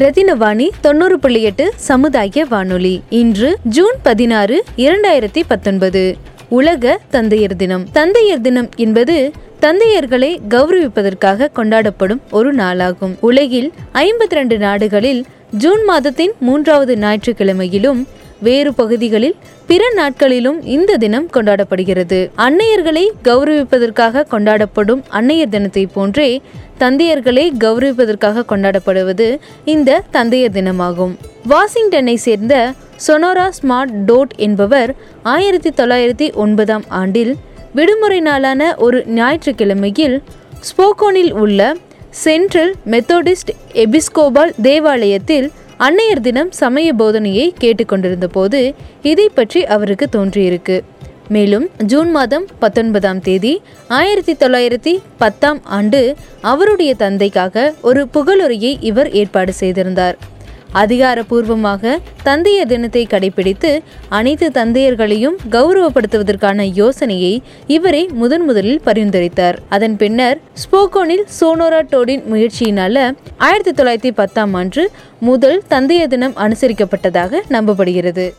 ரத்தினவாணி தொண்ணூறு புள்ளி எட்டு சமுதாய வானொலி. இன்று ஜூன் பதினாறு இரண்டாயிரத்தி பத்தொன்பது. உலக தந்தையர் தினம். தந்தையர் தினம் என்பது தந்தையர்களை கௌரவிப்பதற்காக கொண்டாடப்படும் ஒரு நாளாகும். உலகில் ஐம்பத்தி ரெண்டு நாடுகளில் ஜூன் மாதத்தின் மூன்றாவது ஞாயிற்றுக்கிழமையிலும் வேறு பகுதிகளில் பிற நாட்களிலும் இந்த தினம் கொண்டாடப்படுகிறது. அன்னையர்களை கௌரவிப்பதற்காக கொண்டாடப்படும் அன்னையர் தினத்தை போன்றே தந்தையர்களை கௌரவிப்பதற்காக கொண்டாடப்படுவது இந்த தந்தையர் தினமாகும். வாஷிங்டனை சேர்ந்த சொனோரா ஸ்மார்ட் டோட் என்பவர் ஆயிரத்தி தொள்ளாயிரத்தி ஒன்பதாம் ஆண்டில் விடுமுறை நாளான ஒரு ஞாயிற்றுக்கிழமையில் ஸ்போக்கோனில் உள்ள சென்ட்ரல் மெத்தோடிஸ்ட் எபிஸ்கோபால் தேவாலயத்தில் அன்னையர் தினம் சமய போதனையை கேட்டுக்கொண்டிருந்த போது இதை பற்றி அவருக்கு தோன்றியிருக்கு. மேலும் ஜூன் மாதம் பத்தொன்பதாம் தேதி ஆயிரத்தி தொள்ளாயிரத்தி பத்தாம் ஆண்டு அவருடைய தந்தைக்காக ஒரு புகழுரையை இவர் ஏற்பாடு செய்திருந்தார். அதிகாரப்பூர்வமாக தந்தையர் தினத்தை கடைபிடித்து அனைத்து தந்தையர்களையும் கௌரவப்படுத்துவதற்கான யோசனையை இவரே முதன் முதலில் பரிந்துரைத்தார். அதன் பின்னர் ஸ்போக்கோனில் சோனோரா டோடின் முயற்சியினால ஆயிரத்தி தொள்ளாயிரத்தி பத்தாம் ஆண்டு முதல் தந்தையர் தினம் அனுசரிக்கப்பட்டதாக நம்பப்படுகிறது.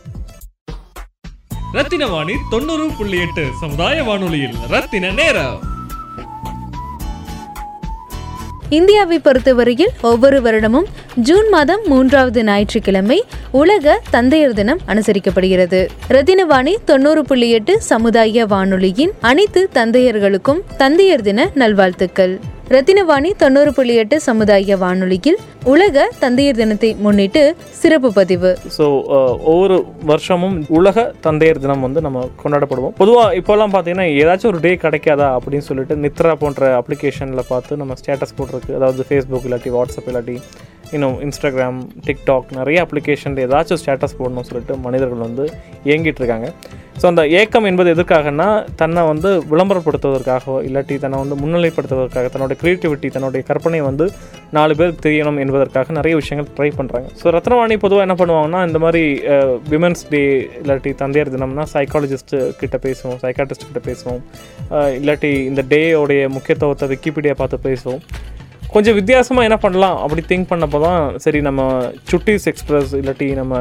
ரத்தின வாணி தொண்ணூறு புள்ளி எட்டு சமுதாய வானொலியில் ரத்தின நேரம். இந்தியாவை பொறுத்தவரையில் ஒவ்வொரு வருடமும் ஜூன் மாதம் மூன்றாவது ஞாயிற்றுக்கிழமை உலக தந்தையர் தினம் அனுசரிக்கப்படுகிறது. ரத்தினவாணி தொண்ணூறு புள்ளி எட்டு சமுதாய வானொலியின் அனைத்து தந்தையர்களுக்கும் தந்தையர் தின நல்வாழ்த்துக்கள். ரத்தினவாணி தொண்ணூறு புள்ளி எட்டு சமுதாய வானொலியில் உலக தந்தையர் தினத்தை முன்னிட்டு சிறப்பு பதிவு. ஸோ uh, ஒவ்வொரு வருஷமும் உலக தந்தையர் தினம் வந்து நம்ம கொண்டாடப்படுவோம். பொதுவாக இப்போல்லாம் பார்த்தீங்கன்னா ஏதாச்சும் ஒரு டே கிடைக்காதா அப்படின்னு சொல்லிட்டு நித்ரா போன்ற அப்ளிகேஷனில் பார்த்து நம்ம ஸ்டேட்டஸ் போட்டிருக்கு. அதாவது ஃபேஸ்புக் இல்லாட்டி வாட்ஸ்அப் இல்லாட்டி இன்னும் இன்ஸ்டாகிராம் டிக்டாக் நிறைய அப்ளிகேஷன் ஏதாச்சும் ஸ்டேட்டஸ் போடணும்னு சொல்லிட்டு மனிதர்கள் வந்து இயங்கிட்டு இருக்காங்க. ஸோ அந்த ஏக்கம் என்பது எதற்காகனா தன்னை வந்து விளம்பரப்படுத்துவதற்காகவோ இல்லாட்டி தன்னை வந்து முன்னிலைப்படுத்துவதற்காக தன்னோட க்ரியேட்டிவிட்டி தன்னுடைய கற்பனை வந்து நாலு பேருக்கு தெரியணும் என்பதற்காக நிறைய விஷயங்கள் ட்ரை பண்ணுறாங்க ஸோ ரத்னவாணி பொதுவாக என்ன பண்ணுவாங்கன்னா இந்த மாதிரி விமன்ஸ் டே இல்லாட்டி தந்தையர் தினம்னா சைக்காலஜிஸ்ட்டு கிட்ட பேசுவோம் சைக்காட்டிஸ்ட் கிட்ட பேசுவோம். இல்லாட்டி இந்த டேயோடைய முக்கியத்துவத்தை விக்கிபீடியா பார்த்து பேசுவோம். கொஞ்சம் வித்தியாசமாக என்ன பண்ணலாம் அப்படி திங்க் பண்ணப்போ தான் சரி நம்ம சுட்டிஸ் எக்ஸ்பிரஸ் இல்லாட்டி நம்ம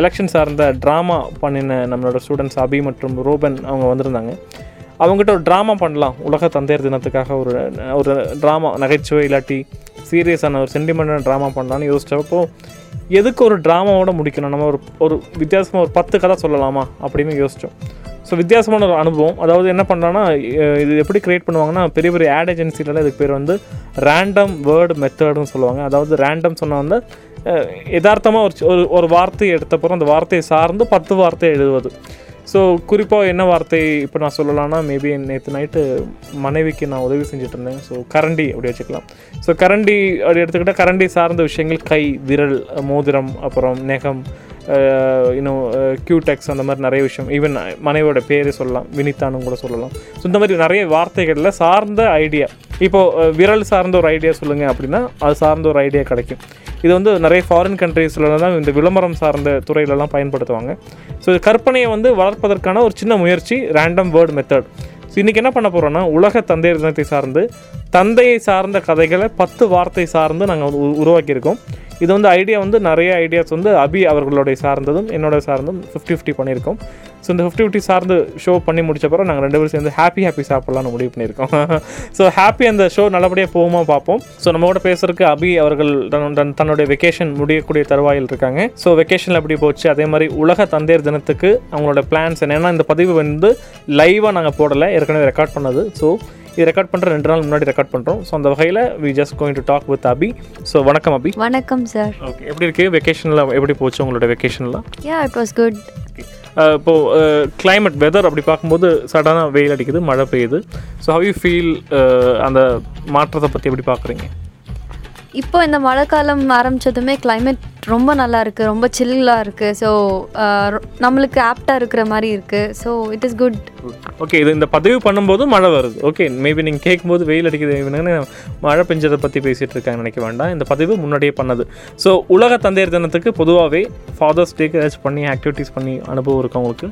எலெக்ஷன் சார்ந்த ட்ராமா பண்ணின நம்மளோட ஸ்டூடெண்ட்ஸ் அபி மற்றும் ரோபன் அவங்க வந்திருந்தாங்க. அவங்ககிட்ட ஒரு ட்ராமா பண்ணலாம். உலக தந்தையர் தினத்துக்காக ஒரு ஒரு ட்ராமா நகைச்சுவை இல்லாட்டி சீரியஸான ஒரு சென்டிமெண்டான ட்ராமா பண்ணலான்னு யோசிச்சப்போ எதுக்கு ஒரு ட்ராமாவோட முடிக்கணும்? நம்ம ஒரு ஒரு வித்தியாசமாக ஒரு பத்து கதை சொல்லலாமா? அப்படின்னு யோசித்தோம் ஸோ வித்தியாசமான ஒரு அனுபவம். அதாவது என்ன பண்ணுறாங்கன்னா இது எப்படி க்ரியேட் பண்ணுவாங்கன்னா பெரிய பெரிய ஆட் ஏஜென்சிலலாம் இதுக்கு பேர் வந்து ரேண்டம் வேர்டு மெத்தடுன்னு சொல்லுவாங்க. அதாவது ரேண்டம் சொன்னால் வந்து யதார்த்தமாக ஒரு ஒரு ஒரு வார்த்தையை எடுத்தப்பறம் அந்த வார்த்தையை சார்ந்து பத்து வார்த்தை எழுதுவது. ஸோ குறிப்பாக என்ன வார்த்தை இப்போ நான் சொல்லலாம்னா மேபி நேற்று நைட்டு மனைவிக்கு நான் உதவி செஞ்சுட்டு இருந்தேன். ஸோ கரண்டி அப்படி வச்சுக்கலாம். ஸோ கரண்டி அப்படி எடுத்துக்கிட்டால் கரண்டி சார்ந்த விஷயங்கள் கை விரல் மோதிரம் அப்புறம் நெகம் இன்னும் கியூடெக்ஸ் அந்த மாதிரி நிறைய விஷயம். ஈவன் மனைவியோட பேர் சொல்லலாம் வினிதானும் கூட சொல்லலாம். ஸோ இந்த மாதிரி நிறைய வார்த்தைகளில் சார்ந்த ஐடியா இப்போது விரல் சார்ந்த ஒரு ஐடியா சொல்லுங்கள் அப்படின்னா அது சார்ந்த ஒரு ஐடியா கிடைக்கும். இது வந்து நிறைய ஃபாரின் கண்ட்ரீஸில் தான் இந்த விளம்பரம் சார்ந்த துறையிலலாம் பயன்படுத்துவாங்க. ஸோ இது கற்பனையை வந்து வளர்ப்பதற்கான ஒரு சின்ன முயற்சி ரேண்டம் வேர்ட் மெத்தட் ஸோ இன்றைக்கி என்ன பண்ண போகிறோன்னா உலக தந்தையர் தினத்தை சார்ந்து தந்தையை சார்ந்த கதைகளை பத்து வார்த்தை சார்ந்து நாங்கள் வந்து உருவாக்கியிருக்கோம். இது வந்து ஐடியா வந்து நிறைய ஐடியாஸ் வந்து அபி அவர்களுடைய சார்ந்ததும் என்னோட சார்ந்தும் ஃபிஃப்டி ஃபிஃப்டி பண்ணியிருக்கோம். ஸோ இந்த ஃபிஃப்டி ஃபிஃப்டி சார்ந்து ஷோ பண்ணி முடிச்ச பிறகு நாங்கள் ரெண்டு பேரும் சேர்ந்து ஹாப்பி ஹாப்பி சாப்பிட்லாம்னு முடிவு பண்ணியிருக்கோம். ஸோ ஹாப்பி அந்த ஷோ நல்லபடியாக போகுமா பார்ப்போம். ஸோ நம்ம கூட பேசுறதுக்கு அபி அவர்கள் தன்- தன்- தன்னுடைய வெக்கேஷன் முடியக்கூடிய தருவாயில் இருக்காங்க. ஸோ வெக்கேஷனில் எப்படி போச்சு? அதே மாதிரி உலக தந்தையர் தினத்துக்கு அவங்களோட பிளான்ஸ் என்ன? ஏன்னா இந்த பதிவு வந்து லைவாக நாங்கள் போடலை. ஏற்கனவே ரெக்கார்ட் பண்ணது. ஸோ இது ரெக்கார்ட் பண்ணுற ரெண்டு நாள் முன்னாடி ரெக்கார்ட் பண்ணுறோம் ஸோ அந்த வகையில் we just going to talk with Abhi. So வணக்கம் அபி. வணக்கம் சார் ஓகே எப்படி இருக்கு? வெக்கேஷனில் எப்படி போச்சு உங்களோட வெக்கேஷன்லாம் யா இட் வாஸ் குட் இப்போது கிளைமேட் வெதர் அப்படி பார்க்கும்போது சடனாக வெயில் அடிக்குது மழை பெய்யுது. ஸோ ஹவ் யூ ஃபீல் அந்த மாற்றத்தை பற்றி எப்படி பார்க்குறீங்க? இப்போ இந்த மழைக்காலம் ஆரம்பிச்சதுமே கிளைமேட் ரொம்ப நல்லா இருக்கு ரொம்ப சில்லாக இருக்கு. ஸோ நம்மளுக்கு ஆப்டாக இருக்கிற மாதிரி இருக்கு. So it is good okay இது இந்த பதிவு பண்ணும்போது மழை வருது. ஓகே மேபி நீங்கள் கேட்கும்போது வெயில் அடிக்குது மழை பெஞ்சதை பற்றி பேசிகிட்டு இருக்காங்க நினைக்க வேண்டாம். இந்த பதிவு முன்னாடியே பண்ணது. ஸோ உலக தந்தையர் தினத்துக்கு பொதுவாகவே ஃபாதர்ஸ் டேக்கு ஏதாச்சும் பண்ணி ஆக்டிவிட்டீஸ் பண்ணி அனுபவம் இருக்கு உங்களுக்கு?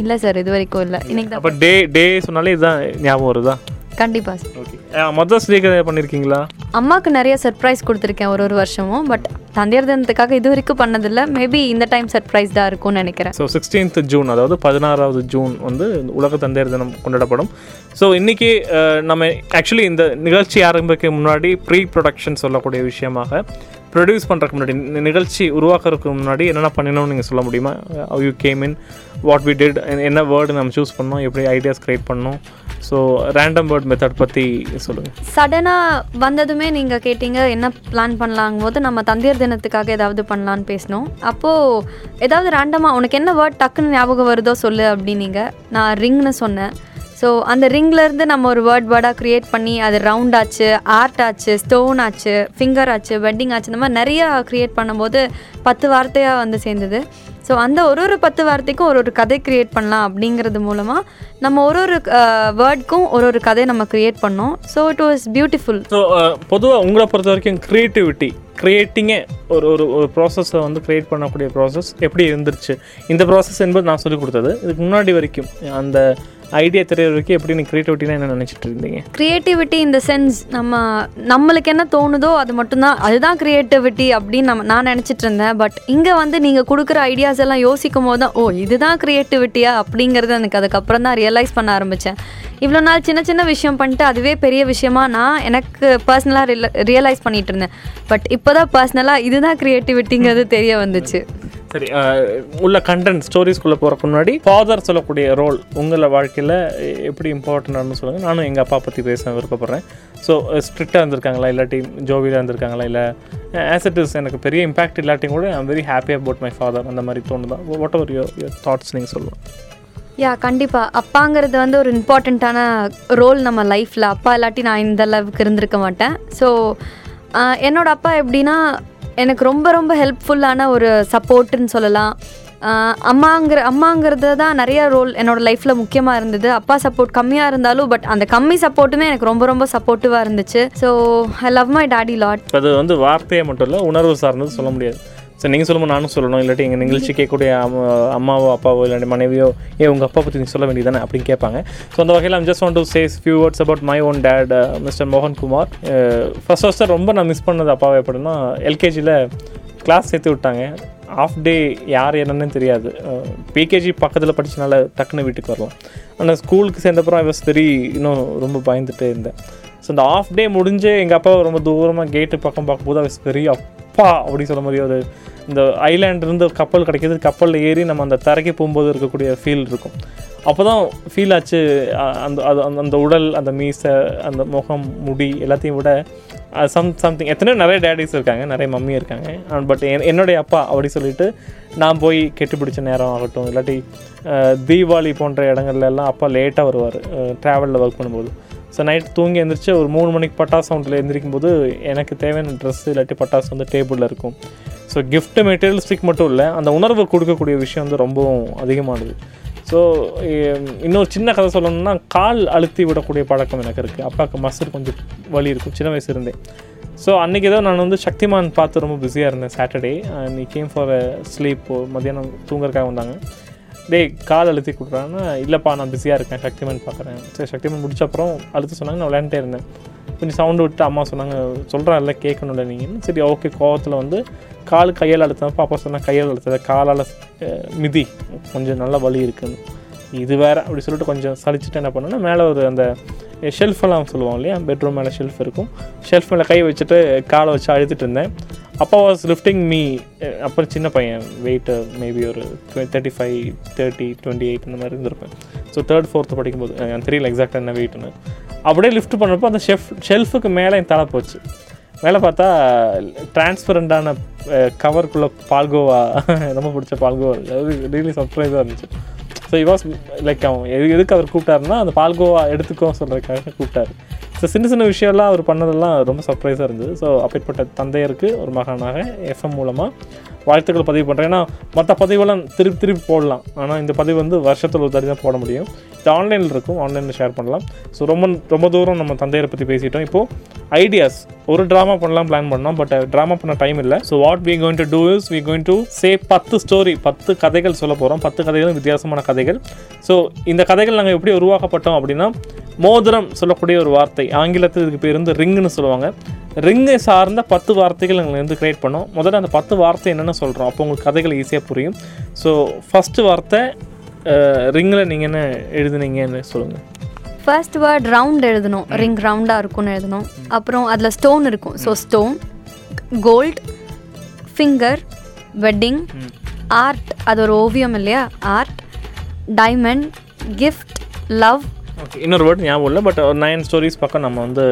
இல்லை சார் இது வரைக்கும் இல்லை. இன்னைக்கு தான் அப்போ டே டே சொன்னாலே இதுதான் ஞாபகம் வருதா? கண்டிப்பாக சார். ஓகே மொதல் ஸ்ரீகதை பண்ணியிருக்கீங்களா அம்மாவுக்கு நிறைய சர்ப்ரைஸ் கொடுத்துருக்கேன் ஒரு ஒரு வருஷமும் பட் தந்தையர் தினத்துக்காக இது வரைக்கும் பண்ணதில்லை. மேபி இந்த டைம் சர்ப்ரைஸ் தான் இருக்கும்னு நினைக்கிறேன். ஸோ சிக்ஸ்டீன்த் ஜூன் அதாவது பதினாறாவது ஜூன் வந்து உலக தந்தையர் தினம் கொண்டாடப்படும். ஸோ இன்றைக்கி நம்ம ஆக்சுவலி இந்த நிகழ்ச்சி ஆரம்பிக்க முன்னாடி ப்ரீ ப்ரொடக்ஷன் சொல்லக்கூடிய விஷயமாக ப்ரொடியூஸ் பண்ணுறதுக்கு முன்னாடி இந்த நிகழ்ச்சி உருவாக்குறதுக்கு முன்னாடி என்னென்ன பண்ணினோம்னு நீங்கள் சொல்ல முடியுமா? You came in what we did என்ன வேர்டு நம்ம சூஸ் பண்ணோம் எப்படி ஐடியாஸ் க்ரியேட் பண்ணோம் ஸோ ரேண்டம் வேர்ட் மெத்தட் பற்றி சொல்லுங்கள் சடனாக வந்ததுமே நீங்கள் கேட்டீங்க என்ன பிளான் பண்ணலாங்கும் போது நம்ம தந்தையர் தினத்துக்காக ஏதாவது பண்ணலான்னு பேசினோம். அப்போது ஏதாவது ரேண்டமாக உனக்கு என்ன வேர்ட் டக்குன்னு ஞாபகம் வருதோ சொல்லு அப்படின்னீங்க. நான் ரிங்னு சொன்னேன். ஸோ அந்த ரிங்லேருந்து நம்ம ஒரு வேர்ட் வேர்டாக க்ரியேட் பண்ணி அது ரவுண்ட் ஆச்சு ஆர்ட் ஆச்சு ஸ்டோன் ஆச்சு ஃபிங்கர் ஆச்சு வெட்டிங் ஆச்சு இந்த மாதிரி நிறையா க்ரியேட் பண்ணும்போது பத்து வார்த்தையாக வந்து சேர்ந்தது. ஸோ அந்த ஒரு ஒரு பத்து வார்த்தைக்கும் ஒரு ஒரு கதை க்ரியேட் பண்ணலாம் அப்படிங்கிறது மூலமாக நம்ம ஒரு ஒரு வேர்ட்க்கும் ஒரு ஒரு கதை நம்ம க்ரியேட் பண்ணோம். So it was beautiful so பொதுவாக உங்களை பொறுத்த வரைக்கும் க்ரியேட்டிவிட்டி க்ரியேட்டிங்கே ஒரு ஒரு ஒரு ப்ராசஸை வந்து க்ரியேட் பண்ணக்கூடிய ப்ராசஸ் எப்படி இருந்துருச்சு இந்த ப்ராசஸ் என்பது நான் சொல்லிக் கொடுத்தது. இதுக்கு முன்னாடி வரைக்கும் அந்த ஐடியா தெரியற வரைக்கும் எப்படி நீ க்ரியேட்டிவிட்டினா என்ன நினச்சிட்டு இருந்தீங்க? க்ரியேட்டிவிட்டி இந்த சென்ஸ் நம்ம நம்மளுக்கு என்ன தோணுதோ அது மட்டும்தான். அதுதான் க்ரியேட்டிவிட்டி அப்படின்னு நம்ம நான் நினச்சிட்டு இருந்தேன். பட் இங்கே வந்து நீங்கள் கொடுக்குற ஐடியாஸ் எல்லாம் யோசிக்கும் போது தான் ஓ இதுதான் க்ரியேட்டிவிட்டியா அப்படிங்கிறது எனக்கு அதுக்கப்புறம் தான் ரியலைஸ் பண்ண ஆரம்பித்தேன் இவ்வளோ நாள் சின்ன சின்ன விஷயம் பண்ணிட்டு அதுவே பெரிய விஷயமா நான் எனக்கு பர்சனலாக ரியலைஸ் பண்ணிட்டு இருந்தேன். பட் இப்போ தான் பர்சனலாக இதுதான் க்ரியேட்டிவிட்டிங்கிறது தெரிய வந்துச்சு. சரி உள்ள கண்டென்ட் ஸ்டோரிஸ்குள்ளே போகிறக்கு முன்னாடி ஃபாதர் சொல்லக்கூடிய ரோல் உங்களை வாழ்க்கையில் எப்படி இம்பார்ட்டன்ட்னு சொல்லுங்கள் நானும் எங்கள் அப்பா பற்றி பேச விருப்பப்படுறேன். ஸோ ஸ்ட்ரிக்டாக இருந்திருக்காங்களா? இல்லாட்டி ஜோவியாக இருந்திருக்காங்களா? இல்லை ஆஸ் இட் இஸ் எனக்கு பெரிய இம்பாக்ட் இல்லாட்டியும் கூட I'm very happy about my father அந்த மாதிரி தோணுதான் whatever your your thoughts நீங்கள் சொல்லுவோம் யா கண்டிப்பாக அப்பாங்கிறது வந்து ஒரு இம்பார்ட்டண்ட்டான ரோல் நம்ம லைஃப்பில் அப்பா இல்லாட்டி நான் இந்த அளவுக்கு இருந்திருக்க மாட்டேன். ஸோ என்னோடய அப்பா எப்படின்னா எனக்கு ரொம்ப ரொம்ப ஹெல்ப்ஃபுல்லான ஒரு சப்போர்ட்டுன்னு சொல்லலாம். அம்மாங்கிற அம்மாங்கிறது தான் நிறைய ரோல் என்னோடய லைஃப்பில் முக்கியமாக இருந்தது. அப்பா சப்போர்ட் கம்மியாக இருந்தாலும் பட் அந்த கம்மி சப்போர்ட்டுமே எனக்கு ரொம்ப ரொம்ப சப்போர்ட்டிவாக இருந்துச்சு. So I love my daddy lot அது வந்து வார்த்தையை மட்டும் இல்லை உணர்வு சார்ந்தது சொல்ல முடியாது. ஸோ நீங்கள் சொல்லும்போது நானும் சொல்லணும். இல்லாட்டி எங்கள் நிகழ்ச்சி கேட்கக்கூடிய அம்மாவோ அப்பாவோ இல்லாட்டி மனைவியோ ஏ உங்கள் அப்பா பற்றி நீங்கள் சொல்ல வேண்டியதானே அப்படின்னு கேட்பாங்க. ஸோ அந்த வகையில் I'm just want to say few words about my own dad mister மோகன் குமார் ஃபர்ஸ்ட் ஃபஸ்ட்டு ரொம்ப நான் மிஸ் பண்ணது அப்பாவை எப்படின்னா எல்கேஜியில் கிளாஸ் சேர்த்து விட்டாங்க. ஆஃப் டே யார் என்னன்னு தெரியாது. Uh, பிகேஜி பக்கத்தில் படித்தனால டக்குன்னு வீட்டுக்கு வரலாம். ஆனால் ஸ்கூலுக்கு சேர்ந்தப்புறம் ஐ வாஸ் வெரி இன்னும் ரொம்ப பயந்துட்டே இருந்தேன். ஸோ இந்த ஆஃப் டே முடிஞ்சு எங்கள் அப்பா ரொம்ப தூரமாக கேட்டு பக்கம் பார்க்கும்போது ஐ வாஸ் வெரி அப்பா அப்படின்னு சொல்ல மாதிரி ஒரு இந்த ஐலாண்ட்லேருந்து ஒரு கப்பல் கிடைக்கிது கப்பலில் ஏறி நம்ம அந்த தரைக்கு போகும்போது இருக்கக்கூடிய ஃபீல் இருக்கும். அப்போ தான் ஃபீல் ஆச்சு அந்த அது அந்த அந்த உடல் அந்த மீசை அந்த முகம் முடி எல்லாத்தையும் விட சம் சம்திங் எத்தனையோ நிறைய டேடிஸ் இருக்காங்க நிறைய மம்மி இருக்காங்க. பட் என் என்னுடைய அப்பா அப்படி சொல்லிட்டு நான் போய் கெட்டு பிடிச்ச நேரம் ஆகட்டும் இல்லாட்டி தீபாவளி போன்ற இடங்கள்ல எல்லாம் அப்பா லேட்டாக வருவார். ட்ராவலில் ஒர்க் பண்ணும்போது. ஸோ நைட் தூங்கி எழுந்திரிச்சு ஒரு மூணு மணிக்கு பட்டாசு சவுண்டில் எழுந்திரிக்கும் போது எனக்கு தேவையான ட்ரெஸ்ஸு இல்லாட்டி பட்டாசு வந்து டேபிளில் இருக்கும். ஸோ gift மெட்டீரியல்ஸ்டிக் மட்டும் இல்லை அந்த உணர்வு கொடுக்கக்கூடிய விஷயம் வந்து ரொம்பவும் அதிகமானது. ஸோ இன்னொரு சின்ன கதை சொல்லணும்னா கால் அழுத்தி விடக்கூடிய பழக்கம் எனக்கு இருக்குது அப்பாவுக்கு மசில் கொஞ்சம் வலி இருக்கும் சின்ன வயசு இருந்தேன் ஸோ அன்றைக்கி ஏதோ நான் வந்து சக்திமான் பார்த்து ரொம்ப பிஸியாக இருந்தேன் சாட்டர்டே நீ கேம் ஃபார் ஸ்லீப் மதியானம் தூங்குறதுக்காக வந்தாங்க. டேய் கால் அழுத்தி கொடுக்குறாங்கன்னா இல்லைப்பா நான் பிஸியாக இருக்கேன் சக்திமான் பார்க்குறேன். சரி சக்திமான் முடிச்ச அப்புறம் அழுத்த சொன்னாங்க நான் விளையாண்டே இருந்தேன். கொஞ்சம் சவுண்டு விட்டு அம்மா சொன்னாங்க சொல்கிறேன்ல கேட்கணும்ல நீங்கள் சரி ஓகே கோவத்தில் வந்து கால் கையால் அழுத்தப்போ அப்பா சொன்னாங்க கையால் அழுத்தத காலால் மிதி. கொஞ்சம் நல்ல வலி இருக்குன்னு. இது வேறு அப்படி சொல்லிட்டு கொஞ்சம் சளிச்சுட்டு என்ன பண்ணேன்னா மேலே ஒரு அந்த ஷெல்ஃபெல்லாம் சொல்லுவோம் இல்லையா பெட்ரூம் மேலே ஷெல்ஃப் இருக்கும். ஷெல்ஃப் மேலே கை வச்சுட்டு காலை வச்சு அழுத்திட்டு இருந்தேன். அப்பா வாஸ் லிஃப்டிங் மீ அப்புறம் சின்ன பையன் வெயிட்டு மேபி ஒரு thirty five thirty twenty eight இந்த மாதிரி இருந்திருப்பேன். ஸோ தேர்ட் ஃபோர்த்து படிக்கும்போது எனக்கு தெரியல எக்ஸாக்டாக என்ன வெயிட்டுன்னு அப்படியே லிஃப்ட் பண்ணுறப்போ அந்த ஷெஃப் ஷெல்ஃபுக்கு மேலே என் தலை போச்சு. மேலே பார்த்தா டிரான்ஸ்பரண்டான கவருக்குள்ளே பால்கோவா ரொம்ப பிடிச்ச பால்கோவா அது ரியலி சர்ப்ரைஸாக இருந்துச்சு. ஸோ இ வாஸ் லைக் அவன் எது எதுக்கு அவர் கூப்பிட்டாருன்னா அந்த பால்கோவா எடுத்துக்கோ சொல்கிறதுக்காக கூப்பிட்டாரு. ஸோ சின்ன சின்ன விஷயம்லாம் அவர் பண்ணதெல்லாம் ரொம்ப சர்ப்ரைஸாக இருந்தது. ஸோ அப்பேற்பட்ட தந்தையருக்கு ஒரு மகனாக எஃப்எம் மூலமாக வாழ்த்துக்கள் பதிவு பண்ணுறேன் ஏன்னா மற்ற பதிவெல்லாம் திருப்பி திருப்பி போடலாம். ஆனால் இந்த பதிவு வந்து வருஷத்தில் ஒரு தடவை தான் போட முடியும். இது ஆன்லைனில் இருக்கும். ஆன்லைனில் ஷேர் பண்ணலாம். ஸோ ரொம்ப ரொம்ப தூரம் நம்ம தந்தையரை பற்றி பேசிட்டோம். இப்போது ஐடியாஸ் ஒரு ட்ராமா பண்ணலாம் பிளான் பண்ணோம். பட் ட்ராமா பண்ண டைம் இல்லை. So what we going to do is we going to say பத்து ஸ்டோரி பத்து கதைகள் சொல்ல போகிறோம் பத்து கதைகளும் வித்தியாசமான கதைகள். ஸோ இந்த கதைகள் நாங்கள் எப்படி உருவாக்கப்பட்டோம் அப்படின்னா மோதிரம் சொல்லக்கூடிய ஒரு வார்த்தை. ஆங்கிலத்தில் இதுக்கு பேர் வந்து ரிங்குன்னு சொல்லுவாங்க. ரிங்கை சார்ந்த பத்து வார்த்தைகள் நாங்கள் வந்து கிரியேட் பண்ணோம். முதல்ல அந்த பத்து வார்த்தை என்னென்ன சொல்கிறோம் அப்போ உங்களுக்கு கதைகள் ஈஸியாக புரியும். ஸோ ஃபஸ்ட்டு வார்த்தை ரிங்கில் நீங்கள் என்ன எழுதுனீங்கன்னு சொல்லுங்கள் ஃபர்ஸ்ட் வேர்ட் ரவுண்ட் எழுதணும். ரிங் ரவுண்டாக இருக்கும்னு எழுதணும். அப்புறம் அதில் ஸ்டோன் இருக்கும். So stone gold finger wedding art அது ஒரு ஓவியம் இல்லையா? Art diamond gift love okay இன்னொரு வேர்ட் ஞாபகம் இல்லை பட் ஒரு நைன் ஸ்டோரிஸ் பக்கம் நம்ம வந்து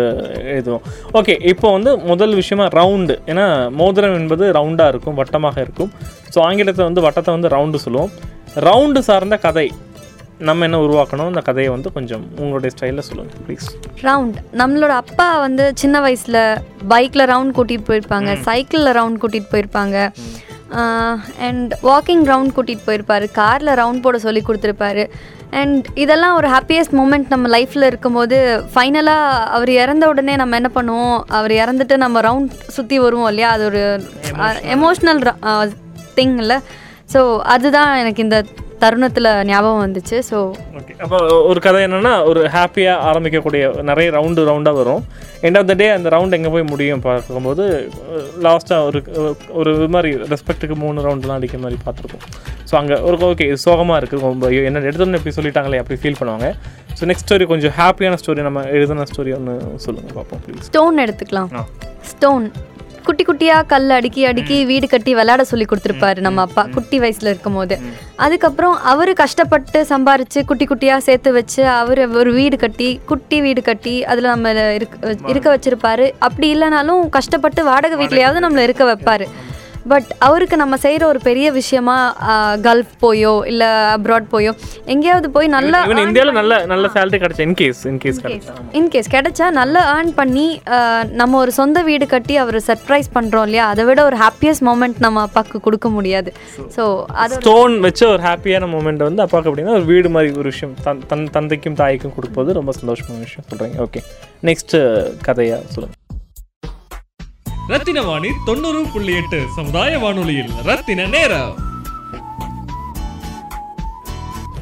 எழுதுவோம் ஓகே இப்போ வந்து முதல் விஷயமா ரவுண்டு ஏன்னா மோதிரம் என்பது ரவுண்டாக இருக்கும் வட்டமாக இருக்கும். ஸோ ஆங்கிலத்தில் வந்து வட்டத்தை வந்து ரவுண்டு சொல்லுவோம். ரவுண்டு சார்ந்த கதை. நம்ம என்ன உருவாக்கணும்? அந்த கதையை வந்து கொஞ்சம் உங்களுடைய ஸ்டைலில் சொல்லுங்கள் ப்ளீஸ் ரவுண்ட் நம்மளோட அப்பா வந்து சின்ன வயசில் பைக்கில் ரவுண்ட் கூட்டிகிட்டு போயிருப்பாங்க சைக்கிளில் ரவுண்ட் கூட்டிகிட்டு போயிருப்பாங்க. அண்ட் வாக்கிங் ரவுண்ட் கூட்டிகிட்டு போயிருப்பாரு காரில் ரவுண்ட் போட சொல்லி கொடுத்துருப்பாரு. அண்ட் இதெல்லாம் ஒரு ஹாப்பியஸ்ட் மூமெண்ட் நம்ம லைஃப்பில் இருக்கும்போது ஃபைனலாக அவர் இறந்த உடனே நம்ம என்ன பண்ணுவோம்? அவர் இறந்துட்டு நம்ம ரவுண்ட் சுற்றி வருவோம் இல்லையா? அது ஒரு எமோஷ்னல் திங் இல்லை ஸோ அதுதான் எனக்கு இந்த தருணத்தில் ஞாபகம் வந்துச்சு. ஸோ ஓகே அப்போ ஒரு கதை என்னென்னா ஒரு ஹாப்பியாக ஆரம்பிக்கக்கூடிய நிறைய ரவுண்டு ரவுண்டாக வரும். எண்ட் ஆஃப் த டே அந்த ரவுண்ட் எங்கே போய் முடியும் பார்க்கும்போது லாஸ்ட்டாக ஒரு ஒரு இது மாதிரி ரெஸ்பெக்ட்டுக்கு மூணு ரவுண்டுலாம் அடிக்கிற மாதிரி பார்த்துருக்கோம் ஸோ அங்கே ஒரு ஓகே சோகமாக இருக்குது ரொம்ப ஐயோ என்ன எடுத்தோன்னு இப்படி சொல்லிட்டாங்களே அப்படி ஃபீல் பண்ணுவாங்க. ஸோ நெக்ஸ்ட் ஸ்டோரி கொஞ்சம் ஹாப்பியான ஸ்டோரி நம்ம எழுதின ஸ்டோரி ஒன்று சொல்லுங்கள் பார்ப்போம் ஸ்டோன் எடுத்துக்கலாம். ஸ்டோன் குட்டி குட்டியா கல் அடுக்கி அடுக்கி வீடு கட்டி விளையாட சொல்லி கொடுத்துருப்பாரு நம்ம அப்பா குட்டி வயசுல இருக்கும் போது அதுக்கப்புறம் அவரு கஷ்டப்பட்டு சம்பாரிச்சு குட்டி குட்டியா சேர்த்து வச்சு அவர் ஒரு வீடு கட்டி குட்டி வீடு கட்டி அதுல நம்ம இருக்க இருக்க வச்சிருப்பாரு. அப்படி இல்லைனாலும் கஷ்டப்பட்டு வாடகை வீட்லயாவது நம்மள இருக்க வைப்பாரு. பட் அவருக்கு நம்ம செய்கிற ஒரு பெரிய விஷயமா கல்ஃப் போயோ இல்லை அப்ராட் போயோ எங்கேயாவது போய் நல்லா இந்தியாவில் நல்ல நல்ல சேலரி கிடைச்சா இன்கேஸ் இன்கேஸ் இன்கேஸ் கிடைச்சா. நல்லா ஏர்ன் பண்ணி நம்ம ஒரு சொந்த வீடு கட்டி அவர் சர்ப்ரைஸ் பண்ணுறோம் இல்லையா? அதை விட ஒரு ஹாப்பியஸ்ட் மூமெண்ட் நம்ம அப்பாவுக்கு கொடுக்க முடியாது. ஸோ அது ஸ்டோன் வச்ச ஒரு ஹாப்பியான மூமெண்ட் வந்து அப்பாவுக்கு அப்படின்னா ஒரு வீடு மாதிரி ஒரு விஷயம் தன் தன் தந்தைக்கும் தாய்க்கும் கொடுப்பது ரொம்ப சந்தோஷமான விஷயம். சொல்கிறீங்க ஓகே நெக்ஸ்ட் கதையா சொல்லுங்கள் ரத்தின வாணி தொண்ணூறு புள்ளி எட்டு சமுதாய வானொலியில் ரத்தின நேரம்.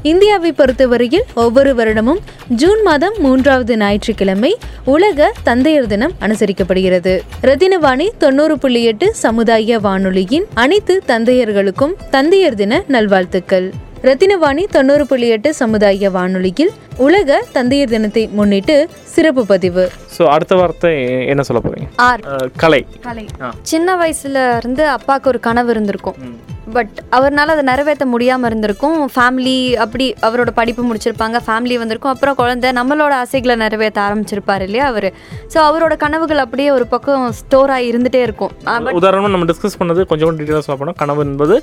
இந்தியாவை பொறுத்தவரையில் ஒவ்வொரு வருடமும் ஜூன் மாதம் மூன்றாவது ஞாயிற்றுக்கிழமை உலக தந்தையர் தினம் அனுசரிக்கப்படுகிறது. ரத்தினவாணி தொண்ணூறு புள்ளி எட்டு சமுதாய வானொலியின் அனைத்து தந்தையர்களுக்கும் தந்தையர் தின நல்வாழ்த்துக்கள். ரத்தினவாணி தொண்ணூறு புள்ளி எட்டு சமுதாய வானொலியில் உலக தந்தையர் தினத்தை முன்னிட்டு சிறப்பு பதிவு. ஸோ அடுத்த வார்த்தை என்ன சொல்ல போகிறீங்க ஆர். கலை. கலை. சின்ன வயசுல இருந்து அப்பாவுக்கு ஒரு கனவு இருந்திருக்கும். பட் அவர்னால அதை நிறைவேற்ற முடியாமல் இருந்திருக்கும். ஃபேமிலி அப்படி அவரோட படிப்பு முடிச்சிருப்பாங்க. ஃபேமிலி வந்திருக்கும். அப்புறம் குழந்தை நம்மளோட ஆசைகளை நிறைவேற்ற ஆரம்பிச்சிருப்பாரு இல்லையா அவர். ஸோ அவரோட கனவுகள் அப்படியே ஒரு பக்கம் ஸ்டோர் ஆகி இருந்துகிட்டே இருக்கும். உதாரணமாக நம்ம டிஸ்கஸ் பண்ணது கொஞ்சம் டீட்டெயிலாக சொல்ல போனால் கனவு என்பது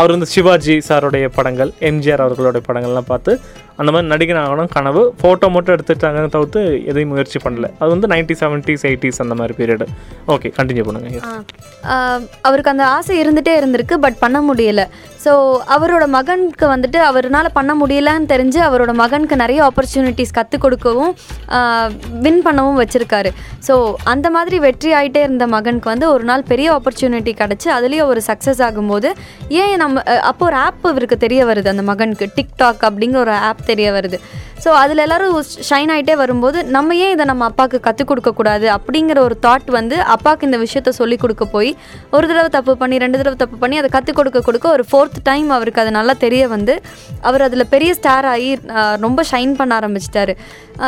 அவர் வந்து சிவாஜி சாருடைய படங்கள். எம்ஜிஆர் அவர்களுடைய படங்கள்லாம் பார்த்து அந்த மாதிரி நடிகர் ஆகணும் கனவு ஃபோட்டோ மட்டும் எடுத்துட்டாங்கன்னு தவிர்த்து எதையும் முயற்சி பண்ணல. அது வந்து நைன்டி செவன்ட்டிஸ் எயிட்டிஸ் அந்த மாதிரி பீரியடு ஓகே கண்டினியூ பண்ணுங்க. அவருக்கு அந்த ஆசை இருந்துகிட்டே இருந்திருக்கு பட் பண்ண முடியல. ஸோ அவரோட மகனுக்கு வந்துட்டு அவரால் பண்ண முடியலன்னு தெரிஞ்சு அவரோட மகனுக்கு நிறைய ஆப்பர்ச்சுனிட்டிஸ் கற்றுக் கொடுக்கவும் வின் பண்ணவும் வச்சுருக்காரு. ஸோ அந்த மாதிரி வெற்றி ஆகிட்டே இருந்த மகனுக்கு வந்து ஒரு நாள் பெரிய ஆப்பர்ச்சுனிட்டி கிடச்சி அதுலேயும் ஒரு சக்ஸஸ் ஆகும்போது ஏன் நம்ம அப்போ ஒரு ஆப் இவருக்கு தெரிய வருது அந்த மகனுக்கு. டிக்டாக் அப்படிங்கிற ஒரு ஆப் தெரிய வருது. ஸோ அதில் எல்லாரும் ஷைன் ஆகிட்டே வரும்போது நம்ம ஏன் இதை நம்ம அப்பாவுக்கு கற்றுக் கொடுக்கக்கூடாது அப்படிங்கிற ஒரு தாட் வந்து அப்பாவுக்கு இந்த விஷயத்த சொல்லி கொடுக்க போய் ஒரு தடவை தப்பு பண்ணி ரெண்டு தடவை தப்பு பண்ணி அதை கற்றுக் கொடுக்க கொடுக்க ஒரு ஃபோர்த் டைம் அவருக்கு அது நல்லா தெரிய வந்து அவர் அதில் பெரிய ஸ்டார் ஆகி ரொம்ப ஷைன் பண்ண ஆரம்பிச்சிட்டாரு.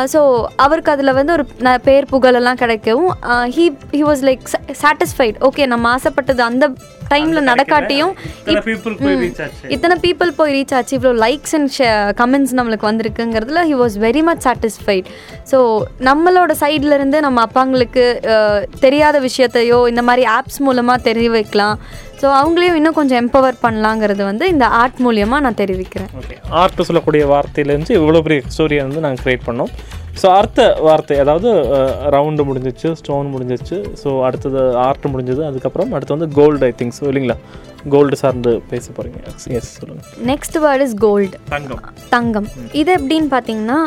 ஸோ அவருக்கு அதில் வந்து ஒரு ந- பேர் புகழெல்லாம் கிடைக்கவும் he he was like satisfied okay நம்ம ஆசைப்பட்டது அந்த டைமில் நடக்காட்டியும். இத்தனை பீப்புள் போய் ரீச் ஆச்சு. இவ்வளோ லைக்ஸ் அண்ட் கமெண்ட்ஸ் நம்மளுக்கு வந்திருக்குங்கிறதுல he was very much satisfied so நம்மளோட சைடுல இருந்து நம்ம அப்பாங்களுக்கு தெரியாத விஷயத்தையோ இந்த மாதிரி ஆப்ஸ் மூலமாக தெரிய வைக்கலாம் ஸோ அவங்களையும் இன்னும் கொஞ்சம் எம்பவர் பண்ணலாங்கிறது வந்து இந்த ஆர்ட் மூலியமாக நான் தெரிவிக்கிறேன். ஓகே ஆர்ட் சொல்லக்கூடிய வார்த்தையிலேருந்து இவ்வளோ பெரிய ஸ்டோரியை வந்து நாங்கள் க்ரியேட் பண்ணோம். ஸோ அடுத்த வார்த்தை அதாவது ரவுண்டு முடிஞ்சிச்சு ஸ்டோன் முடிஞ்சிச்சு. ஸோ அடுத்தது ஆர்ட் முடிஞ்சது அதுக்கப்புறம் அடுத்து வந்து கோல்டு ஐ திங்க் ஸோ இல்லைங்களா? கோல்டு சார்ந்து பேச போகிறீங்க எஸ் சொல்லுங்கள் நெக்ஸ்ட் வேர்ட் இஸ் கோல்டு தங்கம். தங்கம். இது எப்படின்னு பார்த்தீங்கன்னா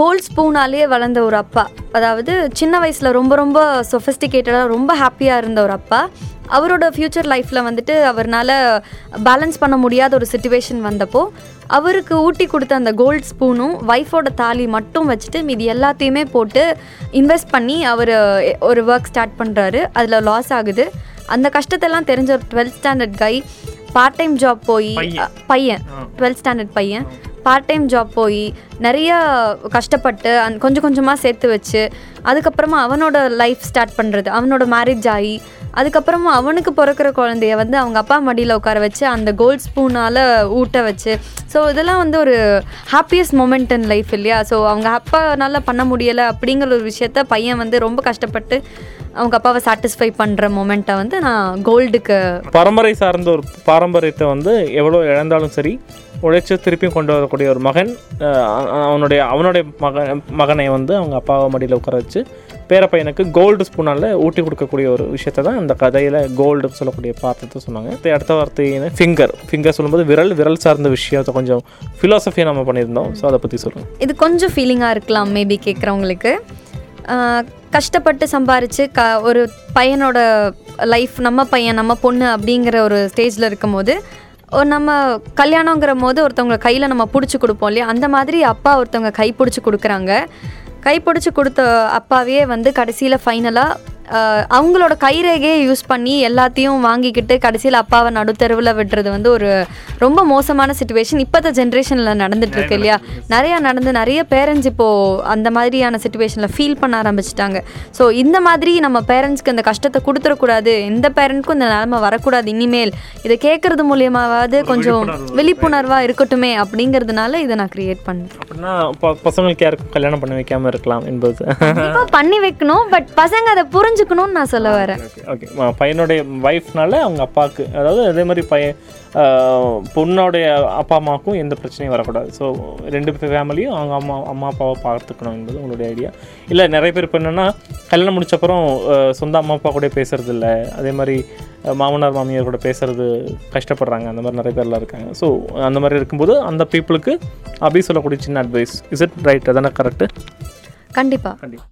கோல்ட் ஸ்பூனாலே வளர்ந்த ஒரு அப்பா. அதாவது சின்ன வயசில் ரொம்ப ரொம்ப சொஃபிஸ்டிகேட்டடாக ரொம்ப ஹாப்பியாக இருந்த ஒரு அப்பா. அவரோட ஃப்யூச்சர் லைஃப்பில் வந்துட்டு அவர்னால பேலன்ஸ் பண்ண முடியாத ஒரு சுச்சுவேஷன் வந்தப்போ அவருக்கு ஊட்டி கொடுத்த அந்த கோல்ட் ஸ்பூனும் ஒய்ஃபோட தாலி மட்டும் வச்சுட்டு மீதி எல்லாத்தையுமே போட்டு இன்வெஸ்ட் பண்ணி அவர் ஒரு ஒர்க் ஸ்டார்ட் பண்ணுறாரு அதில் லாஸ் ஆகுது. அந்த கஷ்டத்தெல்லாம் தெரிஞ்ச ஒரு டுவெல்த் ஸ்டாண்டர்ட் கை பார்ட் டைம் ஜாப் போய் பையன். டுவெல்த் ஸ்டாண்டர்ட் பையன். பார்ட் டைம் ஜாப் போய் நிறைய கஷ்டப்பட்டு அந் கொஞ்சம் கொஞ்சமாக சேர்த்து வச்சு அதுக்கப்புறமா அவனோட லைஃப் ஸ்டார்ட் பண்ணுறது அவனோட மேரேஜ் ஆகி அதுக்கப்புறமா அவனுக்கு பிறக்கிற குழந்தைய வந்து அவங்க அப்பா மடியில் உட்கார வச்சு அந்த கோல்ட் ஸ்பூனால் ஊட்ட வச்சு. ஸோ இதெல்லாம் வந்து ஒரு ஹாப்பியஸ்ட் மூமெண்ட் இன் லைஃப் இல்லையா? ஸோ அவங்க அப்பானால பண்ண முடியலை அப்படிங்கிற ஒரு விஷயத்த பையன் வந்து ரொம்ப கஷ்டப்பட்டு அவங்க அப்பாவை சாட்டிஸ்ஃபை பண்ணுற மொமெண்ட்டை வந்து நான் கோல்டுக்கு பரம்பரை சார்ந்த ஒரு பாரம்பரியத்தை வந்து எவ்வளோ இழந்தாலும் சரி உழைச்சு திருப்பியும் கொண்டு வரக்கூடிய ஒரு மகன் அவனுடைய அவனுடைய மகன் மகனை வந்து அவங்க அப்பாவை மடியில் உட்கார வச்சு பேர பையனுக்கு கோல்டு ஸ்பூனால் ஊட்டி கொடுக்கக்கூடிய ஒரு விஷயத்தை தான் அந்த கதையில் கோல்டு சொல்லக்கூடிய பார்த்தத்தை சொன்னாங்க. அடுத்த- அடுத்த வார்த்தை ஃபிங்கர் ஃபிங்கர் சொல்லும்போது விரல் விரல் சார்ந்த விஷயத்தை கொஞ்சம் ஃபிலாசபியை நம்ம பண்ணியிருந்தோம். ஸோ அதை பற்றி சொல்லுங்கள் இது கொஞ்சம் ஃபீலிங்காக இருக்கலாம் மேபி கேட்குறவங்களுக்கு கஷ்டப்பட்டு சம்பாரித்து க ஒரு பையனோட லைஃப் நம்ம பையன் நம்ம பொண்ணு அப்படிங்கிற ஒரு ஸ்டேஜில் இருக்கும்போது ஒரு நம்ம கல்யாணங்கிற போது ஒருத்தவங்க கையில் நம்ம பிடிச்சி கொடுப்போம் இல்லையா? அந்த மாதிரி அப்பா ஒருத்தவங்க கை பிடிச்சி கொடுக்குறாங்க. கை பிடிச்சி கொடுத்த அப்பாவே வந்து கடைசியில் ஃபைனலாக அவங்களோட கைரேகையை யூஸ் பண்ணி எல்லாத்தையும் வாங்கிக்கிட்டு கடைசியில் அப்பாவை நடுத்தெருவில் விடுறது வந்து ஒரு ரொம்ப மோசமான சுச்சுவேஷன் இப்போத்த ஜென்ரேஷனில் நடந்துட்டு இருக்கு இல்லையா? நிறையா நடந்து நிறைய பேரண்ட்ஸ் இப்போது அந்த மாதிரியான சுச்சுவேஷனில் ஃபீல் பண்ண ஆரம்பிச்சிட்டாங்க. ஸோ இந்த மாதிரி நம்ம பேரண்ட்ஸ்க்கு இந்த கஷ்டத்தை கொடுத்துடக்கூடாது. எந்த பேரண்ட்க்கும் இந்த நிலைமை வரக்கூடாது இனிமேல். இதை கேட்கறது மூலியமாவது கொஞ்சம் விழிப்புணர்வாக இருக்கட்டுமே அப்படிங்கிறதுனால இதை நான் க்ரியேட் பண்ணேன். அப்படின்னா பசங்களுக்கு யாருக்கும் கல்யாணம் பண்ணி வைக்காமல் இருக்கலாம் என்பது. பண்ணி வைக்கணும். பட் பசங்க அதை புரிஞ்சுக்கணும்னு நான் சொல்ல வரேன். ஓகே பையனுடைய ஒய்ஃப்னால அவங்க அப்பாவுக்கு அதாவது அதே மாதிரி பையன் பொண்ணோடைய அப்பா அம்மாவுக்கும் எந்த பிரச்சனையும் வரக்கூடாது. ஸோ ரெண்டு ஃபேமிலியும் அவங்க அம்மா அம்மா அப்பாவை பார்த்துக்கணும் என்பது உங்களுடைய ஐடியா இல்லை நிறைய பேர் இப்போ என்னென்னா கல்யாணம் முடிச்சப்பறம் சொந்த அம்மா அப்பா கூட பேசுறது இல்ல அதே மாதிரி மாமனார் மாமியார் கூட பேசுறது கஷ்டப்படுறாங்க. அந்த மாதிரி நிறைய பேர்லாம் இருக்காங்க. ஸோ அந்த மாதிரி இருக்கும்போது அந்த பீப்புளுக்கு அப்படி சொல்லக்கூடிய சின்ன அட்வைஸ் இஸ் இட் ரைட் அதானே கரெக்டு கண்டிப்பா. கண்டிப்பாக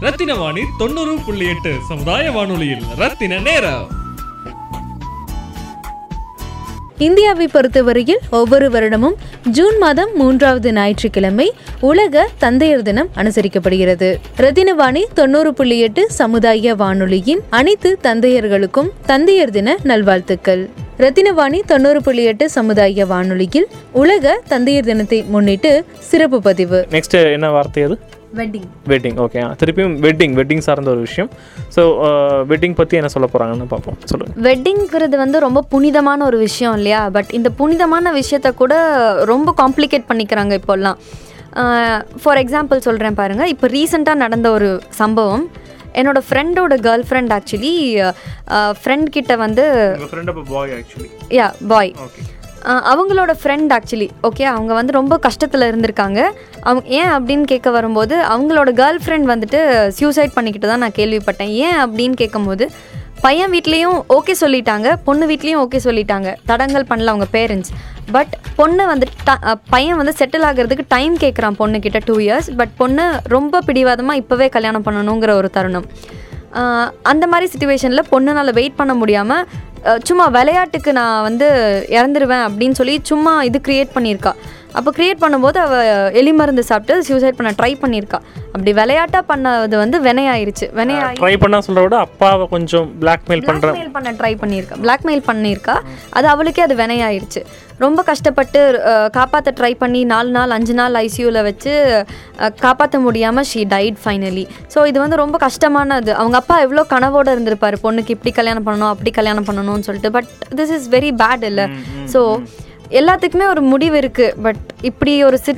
ரத்தின வாணி தொண்ணூறு புள்ளி எட்டு சமுதாய வானொலியில். ரத்தின நேரம். இந்தியாவை பொறுத்தவரையில் ஒவ்வொரு வருடமும் ஜூன் மாதம் மூன்றாவது ஞாயிற்றுக்கிழமை உலக தந்தையர் தினம் அனுசரிக்கப்படுகிறது. ரத்தினவாணி தொண்ணூறு புள்ளி எட்டு சமுதாய வானொலியின் அனைத்து தந்தையர்களுக்கும் தந்தையர் தின நல்வாழ்த்துக்கள். ரத்தினவாணி தொண்ணூறு புள்ளி எட்டு சமுதாய வானொலியில் உலக தந்தையர் தினத்தை முன்னிட்டு சிறப்பு பதிவு. நெக்ஸ்ட் என்ன வார்த்தை அது? வெட்டிங் வெட்டிங் ஓகே திருப்பியும் வெட்டிங் வெட்டிங் சார்ந்த ஒரு விஷயம் ஸோ வெட்டிங் பற்றி என்ன சொல்ல போகிறாங்கன்னு பார்ப்போம் சொல்லுங்கள் வெட்டிங்கிறது வந்து ரொம்ப புனிதமான ஒரு விஷயம் இல்லையா? பட் இந்த புனிதமான விஷயத்த கூட ரொம்ப காம்ப்ளிகேட் பண்ணிக்கிறாங்க இப்போல்லாம். ஃபார் எக்ஸாம்பிள் சொல்கிறேன் பாருங்கள் இப்போ ரீசெண்டாக நடந்த ஒரு சம்பவம். என்னோட ஃப்ரெண்டோட கேர்ள் ஃப்ரெண்ட் ஆக்சுவலி ஃப்ரெண்ட் கிட்ட வந்து யா பாய் ஓகே அவங்களோட ஃப்ரெண்ட் ஆக்சுவலி ஓகே அவங்க வந்து ரொம்ப கஷ்டத்தில் இருந்திருக்காங்க. அவங்க ஏன் அப்படின்னு கேட்க வரும்போது அவங்களோட கேர்ள் ஃப்ரெண்ட் வந்துட்டு சூசைட் பண்ணிக்கிட்டு தான் நான் கேள்விப்பட்டேன். ஏன் அப்படின்னு கேட்கும்போது பையன் வீட்லேயும் ஓகே சொல்லிட்டாங்க பொண்ணு வீட்லேயும் ஓகே சொல்லிட்டாங்க. தடங்கல் பண்ணல அவங்க பேரண்ட்ஸ் பட் பொண்ணு வந்து ட- பையன் வந்து செட்டில் ஆகிறதுக்கு டைம் கேட்குறான் பொண்ணுக்கிட்ட டூ இயர்ஸ் பட் பொண்ணு ரொம்ப பிடிவாதமாக இப்போவே கல்யாணம் பண்ணணுங்கிற ஒரு தருணம். அந்த மாதிரி சுச்சுவேஷனில் பொண்ணுனால் வெயிட் பண்ண முடியாமல் சும்மா விளையாட்டுக்கு நான் வந்து இறந்துருவேன் அப்படின்னு சொல்லி சும்மா இது க்ரியேட் பண்ணியிருக்கா. அப்போ க்ரியேட் பண்ணும்போது அவள் எலி மருந்து சாப்பிட்டு சூசைட் பண்ண ட்ரை பண்ணியிருக்கா. அப்படி விளையாட்டாக பண்ணது வந்து வினையாயிருச்சு. வினையாயி ட்ரை பண்ணா சொல்கிறத விட அப்பாவை கொஞ்சம் பிளாக்மெயில் பண்ணுற பண்ண ட்ரை பண்ணியிருக்கா. பிளாக்மெயில் பண்ணியிருக்கா. அது அவளுக்கே அது வினையாயிருச்சு. ரொம்ப கஷ்டப்பட்டு காப்பாற்ற ட்ரை பண்ணி நாலு நாள் அஞ்சு நாள் ஐசியூவில் வச்சு காப்பாற்ற முடியாமல் ஷீ டைட் ஃபைனலி ஸோ இது வந்து ரொம்ப கஷ்டமானது. அவங்க அப்பா எவ்வளோ கனவோடு இருந்திருப்பாரு. பொண்ணுக்கு இப்படி கல்யாணம் பண்ணணும் அப்படி கல்யாணம் பண்ணணும்னு சொல்லிட்டு. But this is very bad இல்லை. ஸோ எல்லாத்துக்குமே ஒரு முடிவு இருக்கு பட் இப்படி ஒரு சிட்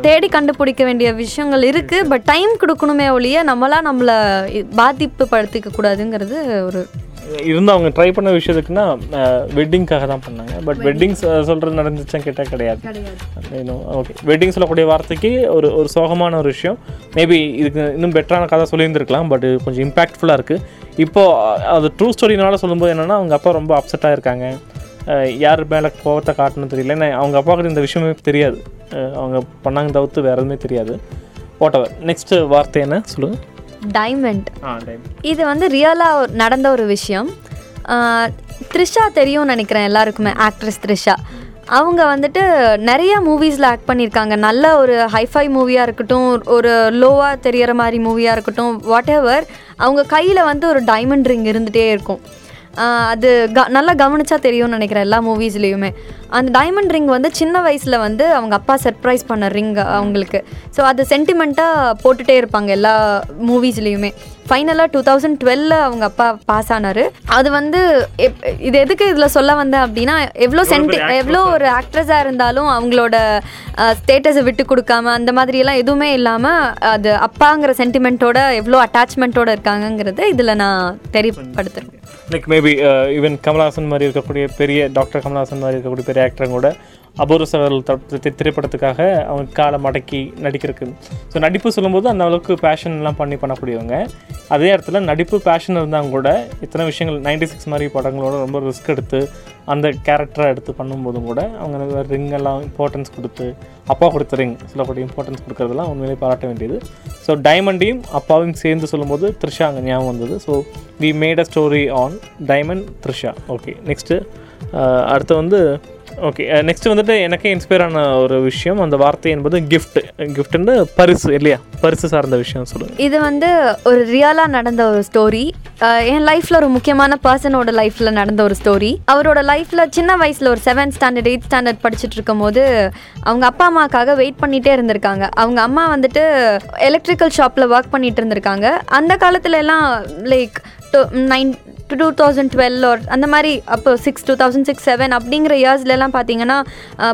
தேடி கண்டுபிடிக்க வேண்டிய- விஷயங்கள் இருக்கு பட் டைம் கொடுக்கணுமே ஒழிய நம்மளா நம்மளை பாதிப்பு படுத்திக்க கூடாதுங்கிறது ஒரு இருந்து அவங்க ட்ரை பண்ண விஷயத்துக்குன்னா வெட்டிங்காக தான் பண்ணாங்க பட் வெட்டிங் சொல்கிறது நடந்துச்சான்னு கேட்டால் கிடையாது. ஓகே வெட்டிங் சொல்லக்கூடிய வார்த்தைக்கு ஒரு ஒரு சோகமான ஒரு விஷயம். மேபி இதுக்கு இன்னும் பெட்டரான கதை சொல்லியிருந்திருக்கலாம் பட் கொஞ்சம் இம்பாக்ட்ஃபுல்லாக இருக்குது இப்போது அது ட்ரூ ஸ்டோரினால சொல்லும்போது என்னென்னா அவங்க அப்பா ரொம்ப அப்செட்டாக இருக்காங்க யார் மேலே கோவத்தை காட்டணும் தெரியல. ஏன்னா அவங்க அப்பாவுக்கு இந்த விஷயமே தெரியாது. அவங்க பண்ணாங்க தவிர்த்து வேறு எதுவுமே தெரியாது. வாட் எவர் நெக்ஸ்ட்டு வார்த்தை என்ன? சொல்லுங்கள் டைமண்ட் இது வந்து ரியலாக நடந்த ஒரு விஷயம். த்ரிஷா தெரியும்னு நினைக்கிறேன் எல்லாருக்குமே. ஆக்ட்ரஸ் த்ரிஷா. அவங்க வந்துட்டு நிறைய மூவிஸில் ஆக்ட் பண்ணியிருக்காங்க. நல்ல ஒரு ஹைஃபை மூவியாக இருக்கட்டும் ஒரு லோவாக தெரியற மாதிரி மூவியாக இருக்கட்டும் வாட் எவர் அவங்க கையில் வந்து ஒரு டைமண்ட் ரிங் இருந்துகிட்டே இருக்கும். அது க நல்லா கவனிச்சா தெரியும்னு நினைக்கிறேன் எல்லா மூவிஸ்லேயுமே அந்த டைமண்ட் ரிங் வந்து சின்ன வயசில் வந்து அவங்க அப்பா சர்ப்ரைஸ் பண்ண ரிங் அவங்களுக்கு. ஸோ அது சென்டிமெண்ட்டாக போட்டுகிட்டே இருப்பாங்க எல்லா மூவிஸ்லேயுமே ஃபைனலாக டூ தௌசண்ட் டுவெல்ல அவங்க அப்பா பாஸ் ஆனார். அது வந்து எப்- இது எதுக்கு இதில் சொல்ல வந்தேன் அப்படின்னா எவ்வளோ சென்டி எவ்வளோ ஒரு ஆக்ட்ரஸாக இருந்தாலும் அவங்களோட ஸ்டேட்டஸை விட்டு கொடுக்காம அந்த மாதிரியெல்லாம் எதுவுமே இல்லாமல் அது அப்பாங்கிற சென்டிமெண்ட்டோட எவ்வளோ அட்டாச்மெண்ட்டோட இருக்காங்கங்கிறத இதில் நான் தெரியப்படுத்துறேன். லைக் மேபி ஈவன் கமல்ஹாசன் மாதிரி இருக்கக்கூடிய பெரிய டாக்டர் கமல்ஹாசன் மாதிரி இருக்கக்கூடிய பெரிய ஆக்டரும் கூட அபூர்வ சகோதரர்கள் த- திரைப்படத்துக்காக அவங்க காலை மடக்கி நடிக்கிறதுக்கு. ஸோ நடிப்பு சொல்லும்போது அந்த அளவுக்கு பேஷன்லாம் பண்ணி பண்ணக்கூடியவங்க. அதே இடத்துல நடிப்பு பேஷன் இருந்தாங்க கூட இத்தனை விஷயங்கள் நைன்டி சிக்ஸ் மாதிரி படங்களோட ரொம்ப ரிஸ்க் எடுத்து அந்த கேரக்டரை எடுத்து பண்ணும்போதும் கூட அவங்க ரிங் எல்லாம் இம்பார்ட்டன்ஸ் கொடுத்து அப்பா கொடுத்த ரிங் சொல்லக்கூடிய இம்பார்ட்டன்ஸ் கொடுக்கறதெல்லாம் உண்மையிலே பாராட்ட வேண்டியது. ஸோ டைமண்டையும் அப்பாவையும் சேர்ந்து சொல்லும்போது த்ரிஷா அங்கே ஞாபகம் வந்தது. So we made a story on diamond Trisha. Okay next uh, அடுத்து வந்து ஓகே நெக்ஸ்ட் uh, வந்துட்டு எனக்கே இன்ஸ்பயர் ஆன ஒரு விஷயம். அந்த வார்த்தை என்பது கிஃப்ட் கிஃப்ட்னு பரிசு இல்லையா? பரிசு சார்ந்த விஷயம் சொல்லுங்க. இது வந்து ஒரு ரியலாக நடந்த ஒரு ஸ்டோரி என் லைஃப்பில் ஒரு முக்கியமான பர்சனோட லைஃப்பில் நடந்த ஒரு ஸ்டோரி அவரோட லைஃப்பில் சின்ன வயசில் ஒரு செவன்த் ஸ்டாண்டர்ட் எயிட் ஸ்டாண்டர்ட் படிச்சுட்டு இருக்கும்போது அவங்க அப்பா அம்மாக்காக வெயிட் பண்ணிகிட்டே இருந்திருக்காங்க. அவங்க அம்மா வந்துட்டு எலக்ட்ரிக்கல் ஷாப்பில் ஒர்க் பண்ணிட்டு இருந்திருக்காங்க. அந்த காலத்துல எல்லாம் like nine two thousand twelve ஒரு அந்த மாதிரி அப்போ six two thousand six seven அப்படிங்கிற இயர்ஸ்லலாம் பார்த்தீங்கன்னா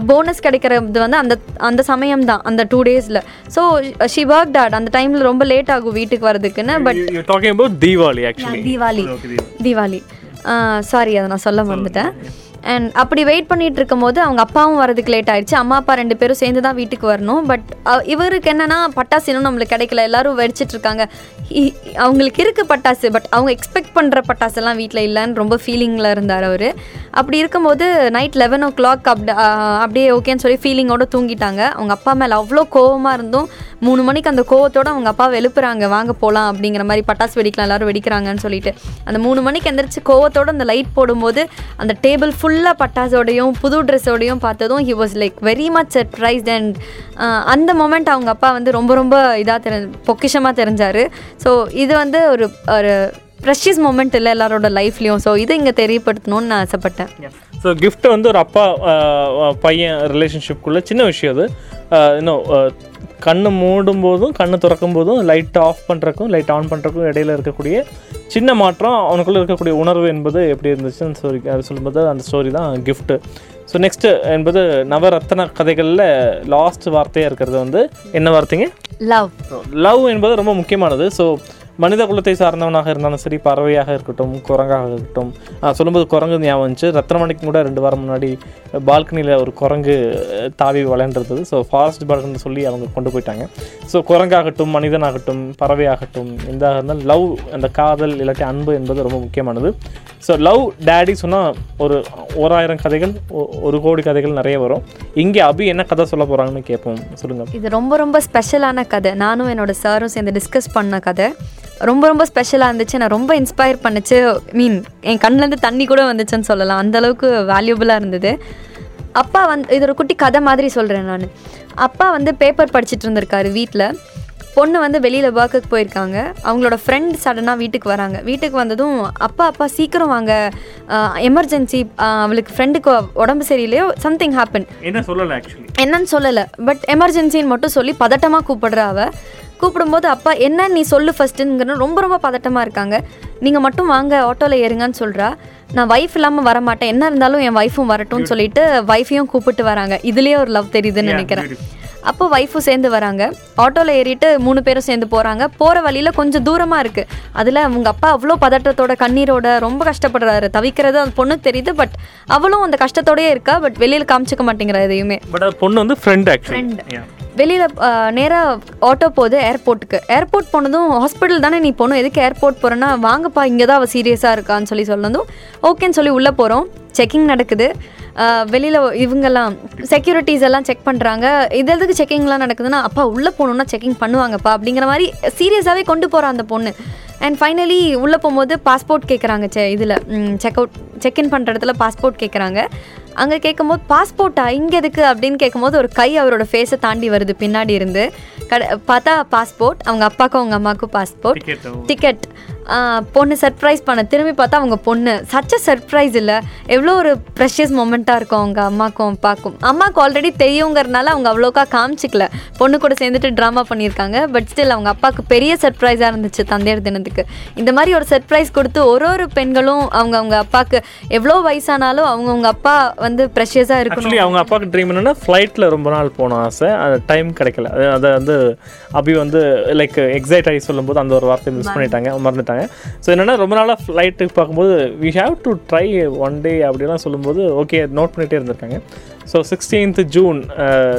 போனஸ் கிடைக்கிறது வந்து அந்த அந்த சமயம் தான் அந்த டூ டேஸில் ஸோ ஷி ஒர்க் டாட் அந்த டைமில் ரொம்ப லேட் ஆகும் வீட்டுக்கு வரதுக்குன்னு பட் தீபாவளி தீபாவளி தீபாவளி சாரி அதை நான் சொல்ல மறந்துட்டேன். அண்ட் அப்படி வெயிட் பண்ணிட்டு இருக்கும்போது அவங்க அப்பாவும் வரதுக்கு லேட் ஆயிடுச்சு. அம்மா அப்பா ரெண்டு பேரும் சேர்ந்து தான் வீட்டுக்கு வரணும். பட் இவருக்கு என்னன்னா பட்டாசு இன்னும் நம்மளுக்கு கிடைக்கல. எல்லாரும் வெடிச்சிட்டு இருக்காங்க. இ- அவங்களுக்கு இருக்கு பட்டாசு பட் அவங்க எக்ஸ்பெக்ட் பண்ணுற பட்டாசுலாம் வீட்டில் இல்லைன்னு ரொம்ப ஃபீலிங்கில் இருந்தார் அவர். அப்படி இருக்கும்போது நைட் லெவன் ஓ கிளாக் அப்படி அப்படியே ஓகேன்னு சொல்லி ஃபீலிங்கோடு தூங்கிட்டாங்க. அவங்க அப்பா மேலே அவ்வளோ கோவமாக இருந்தும் மூணு மணிக்கு அந்த கோவத்தோடு அவங்க அப்பாவை எழுப்புறாங்க வாங்க போகலாம் அப்படிங்கிற மாதிரி பட்டாசு வெடிக்கலாம் எல்லாரும் வெடிக்கிறாங்கன்னு சொல்லிட்டு. அந்த மூணு மணிக்கு எந்திரிச்சு கோவத்தோடு அந்த லைட் போடும்போது அந்த டேபிள் ஃபுல் ஃபுல்லாக பட்டாசோடையும் புது ட்ரெஸ்ஸோடையும் பார்த்ததும் he was like very much surprised and அந்த மொமெண்ட் அவங்க அப்பா வந்து ரொம்ப ரொம்ப இதாக தெரி பொக்கிஷமாக தெரிஞ்சார். ஸோ இது வந்து ஒரு ஒரு ப்ரெஷியஸ் மூமெண்ட் இல்லை எல்லாரோட லைஃப்லையும் ஸோ இதை இங்கே தெரியப்படுத்தணும்னு நான் ஆசைப்பட்டேன். ஸோ கிஃப்ட்டு வந்து ஒரு அப்பா uh, uh, பையன் ரிலேஷன்ஷிப்குள்ளே சின்ன விஷயம் அது. Uh, இன்னும் கண்ணு மூடும் போதும் கண்ணு திறக்கும் போதும் லைட் ஆஃப் பண்ணுறக்கும் லைட் ஆன் பண்ணுறக்கும் இடையில இருக்கக்கூடிய சின்ன மாற்றம் அவனுக்குள்ளே இருக்கக்கூடிய உணர்வு என்பது எப்படி இருந்துச்சுன்னு ஸ்டோரி அது சொல்லும்போது அந்த ஸ்டோரி தான் gift. ஸோ நெக்ஸ்ட்டு என்பது நவரத்ன கதைகளில் லாஸ்ட் வார்த்தையாக இருக்கிறது வந்து என்ன வார்த்தைங்க? லவ் லவ் என்பது ரொம்ப முக்கியமானது. ஸோ மனித குலத்தை சார்ந்தவனாக இருந்தாலும் சரி பறவையாக இருக்கட்டும் குரங்காக இருக்கட்டும். சொல்லும்போது குரங்கு ஞாபகம் வந்துச்சு. ரத்னமணிக்கு கூட ரெண்டு வாரம் முன்னாடி பால்கனியில் ஒரு குரங்கு தாவி விளையாண்டுருந்தது ஸோ ஃபாரஸ்ட் பால்கனி சொல்லி அவங்க கொண்டு போயிட்டாங்க. ஸோ குரங்காகட்டும் மனிதனாகட்டும் பறவையாகட்டும் எந்த இருந்தாலும் லவ் அந்த காதல் இல்லாட்டி அன்பு என்பது ரொம்ப முக்கியமானது. ஸோ லவ் டேடி சொன்னால் ஒரு ஓராயிரம் கதைகள் ஒரு கோடி கதைகள் நிறைய வரும். இங்கே அபி என்ன கதை சொல்ல போகிறாங்கன்னு கேட்போம் சொல்லுங்கள் இது ரொம்ப ரொம்ப ஸ்பெஷலான கதை. நானும் என்னோட சாரும் சேர்ந்து டிஸ்கஸ் பண்ண கதை. ரொம்ப ரொம்ப ஸ்பெஷலாக இருந்துச்சு. நான் ரொம்ப இன்ஸ்பயர் பண்ணுச்சு. மீன் என் கண்ணுலேருந்து தண்ணி கூட வந்துச்சுன்னு சொல்லலாம். அந்த அளவுக்கு வேல்யூபிளாக இருந்தது. அப்பா வந்து இது ஒரு குட்டி கதை மாதிரி சொல்கிறேன் நான். அப்பா வந்து பேப்பர் படிச்சுட்டு இருந்திருக்காரு வீட்டில் பொண்ணு வந்து வெளியில் ஒர்க்குக்கு போயிருக்காங்க. அவங்களோட ஃப்ரெண்ட் சடனாக வீட்டுக்கு வராங்க. வீட்டுக்கு வந்ததும் அப்பா அப்பா சீக்கிரம் வாங்க. எமர்ஜென்சி அவளுக்கு ஃப்ரெண்டுக்கு உடம்பு சரியில்லையோ? சம்திங் ஹேப்பன் என்ன சொல்லலை ஆக்சுவலி என்னன்னு சொல்லலை. பட் எமர்ஜென்சின்னு மட்டும் சொல்லி பதட்டமாக கூப்பிடுறா அவ. கூப்பிடும்போது அப்பா என்ன நீ சொல்லு ஃபஸ்ட்டுங்கிற ரொம்ப ரொம்ப பதட்டமாக இருக்காங்க. நீங்கள் மட்டும் வாங்க ஆட்டோவில் ஏறுங்கன்னு சொல்கிறா நான் ஒய்ஃப் இல்லாமல் வர மாட்டேன் என்ன இருந்தாலும் என் ஒய்ஃபும் வரட்டும்னு சொல்லிட்டு ஒய்ஃபையும் கூப்பிட்டு வராங்க. இதுலேயே ஒரு லவ் தெரியுதுன்னு நினைக்கிறேன். அப்போ ஒய்ஃபும் சேர்ந்து வராங்க. ஆட்டோவில் ஏறிட்டு மூணு பேரும் சேர்ந்து போகிறாங்க போகிற வழியில் கொஞ்சம் தூரமாக இருக்குது அதில் அவங்க அப்பா அவ்வளோ பதட்டத்தோட கண்ணீரோட ரொம்ப கஷ்டப்படுறாரு. தவிக்கிறது அந்த பொண்ணுக்கு தெரியுது பட் அவளும் அந்த கஷ்டத்தோடயே இருக்கா பட் வெளியில் காமிச்சிக்க மாட்டேங்கிறா எதையுமே. பட் அது பொண்ணு வந்து ஃப்ரெண்ட் ஆக்சுவலி வெளியில் நேராக ஆட்டோ போகுது ஏர்போர்ட்டுக்கு ஏர்போர்ட் போனதும் ஹாஸ்பிட்டல் தானே நீ போகணும். எதுக்கு ஏர்போர்ட் போகிறேன்னா வாங்கப்பா இங்கே தான் அவள் சீரியஸாக இருக்கான்னு சொல்லி சொன்னதும் ஓகேன்னு சொல்லி உள்ளே போகிறோம் செக்கிங் நடக்குது. வெளியில் இவங்கெல்லாம் செக்யூரிட்டிஸ் எல்லாம் செக் பண்ணுறாங்க இது எதுக்கு செக்கிங்லாம் நடக்குதுன்னா அப்பா உள்ளே போகணுன்னா செக்கிங் பண்ணுவாங்கப்பா அப்படிங்கிற மாதிரி சீரியஸாகவே கொண்டு போகிறா அந்த பொண்ணு. அண்ட் ஃபைனலி உள்ளே போகும்போது பாஸ்போர்ட் கேட்குறாங்க செ இதில் செக் அவுட் செக்இன் பண்ணுற இடத்துல பாஸ்போர்ட் கேட்குறாங்க அங்கே கேட்கும்போது பாஸ்போர்ட்டா இங்கே எதுக்கு? அப்படின்னு கேட்கும்போது ஒரு கை அவரோட ஃபேஸை தாண்டி வருது பின்னாடி இருந்து. கட பார்த்தா பாஸ்போர்ட் அவங்க அப்பாவுக்கும் அவங்க அம்மாவுக்கும் பாஸ்போர்ட் டிக்கெட் பொண்ணு சர்ப்ரைஸ் பண்ண. திரும்பி பார்த்தா அவங்க பொண்ணு. சச்ச சர்ப்ரைஸ் இல்லை. எவ்வளோ ஒரு ப்ரெஷியஸ் மொமெண்ட்டாக இருக்கும் அவங்க அம்மாக்கும் அப்பாக்கும். அம்மாவுக்கு ஆல்ரெடி தெரியுங்கிறனால அவங்க அவ்வளோக்கா காமிச்சிக்கல. பொண்ணு கூட சேர்ந்துட்டு ட்ராமா பண்ணியிருக்காங்க. பட் ஸ்டில் அவங்க அப்பாவுக்கு பெரிய சர்ப்ரைஸாக இருந்துச்சு தந்தையர் தினத்துக்கு. இந்த மாதிரி ஒரு சர்ப்ரைஸ் கொடுத்து ஒரு ஒரு பெண்களும் அவங்க அவங்க அப்பாவுக்கு எவ்வளோ வயசானாலும் அவங்க அவங்க அப்பா வந்து ப்ரெஷியஸாக இருக்கணும். அவங்க அப்பாவுக்கு ட்ரீம் என்னன்னா ஃப்ளைட்டில் ரொம்ப நாள் போன ஆசை. அது டைம் கிடைக்கல. அது அதை வந்து அபி வந்து லைக் எக்ஸைட் ஆகி சொல்லும்போது அந்த ஒரு வார்த்தையை மிஸ் பண்ணிட்டாங்க. மறந்துட்டாங்க. ஸோ என்னென்னா ரொம்ப நாளாக ஃப்ளைட்டுக்கு பார்க்கும்போது we have to try one day அப்படிலாம் சொல்லும்போது ஓகே நோட் பண்ணிகிட்டே இருந்திருக்காங்க. ஸோ சிக்ஸ்டீன்த் ஜூன்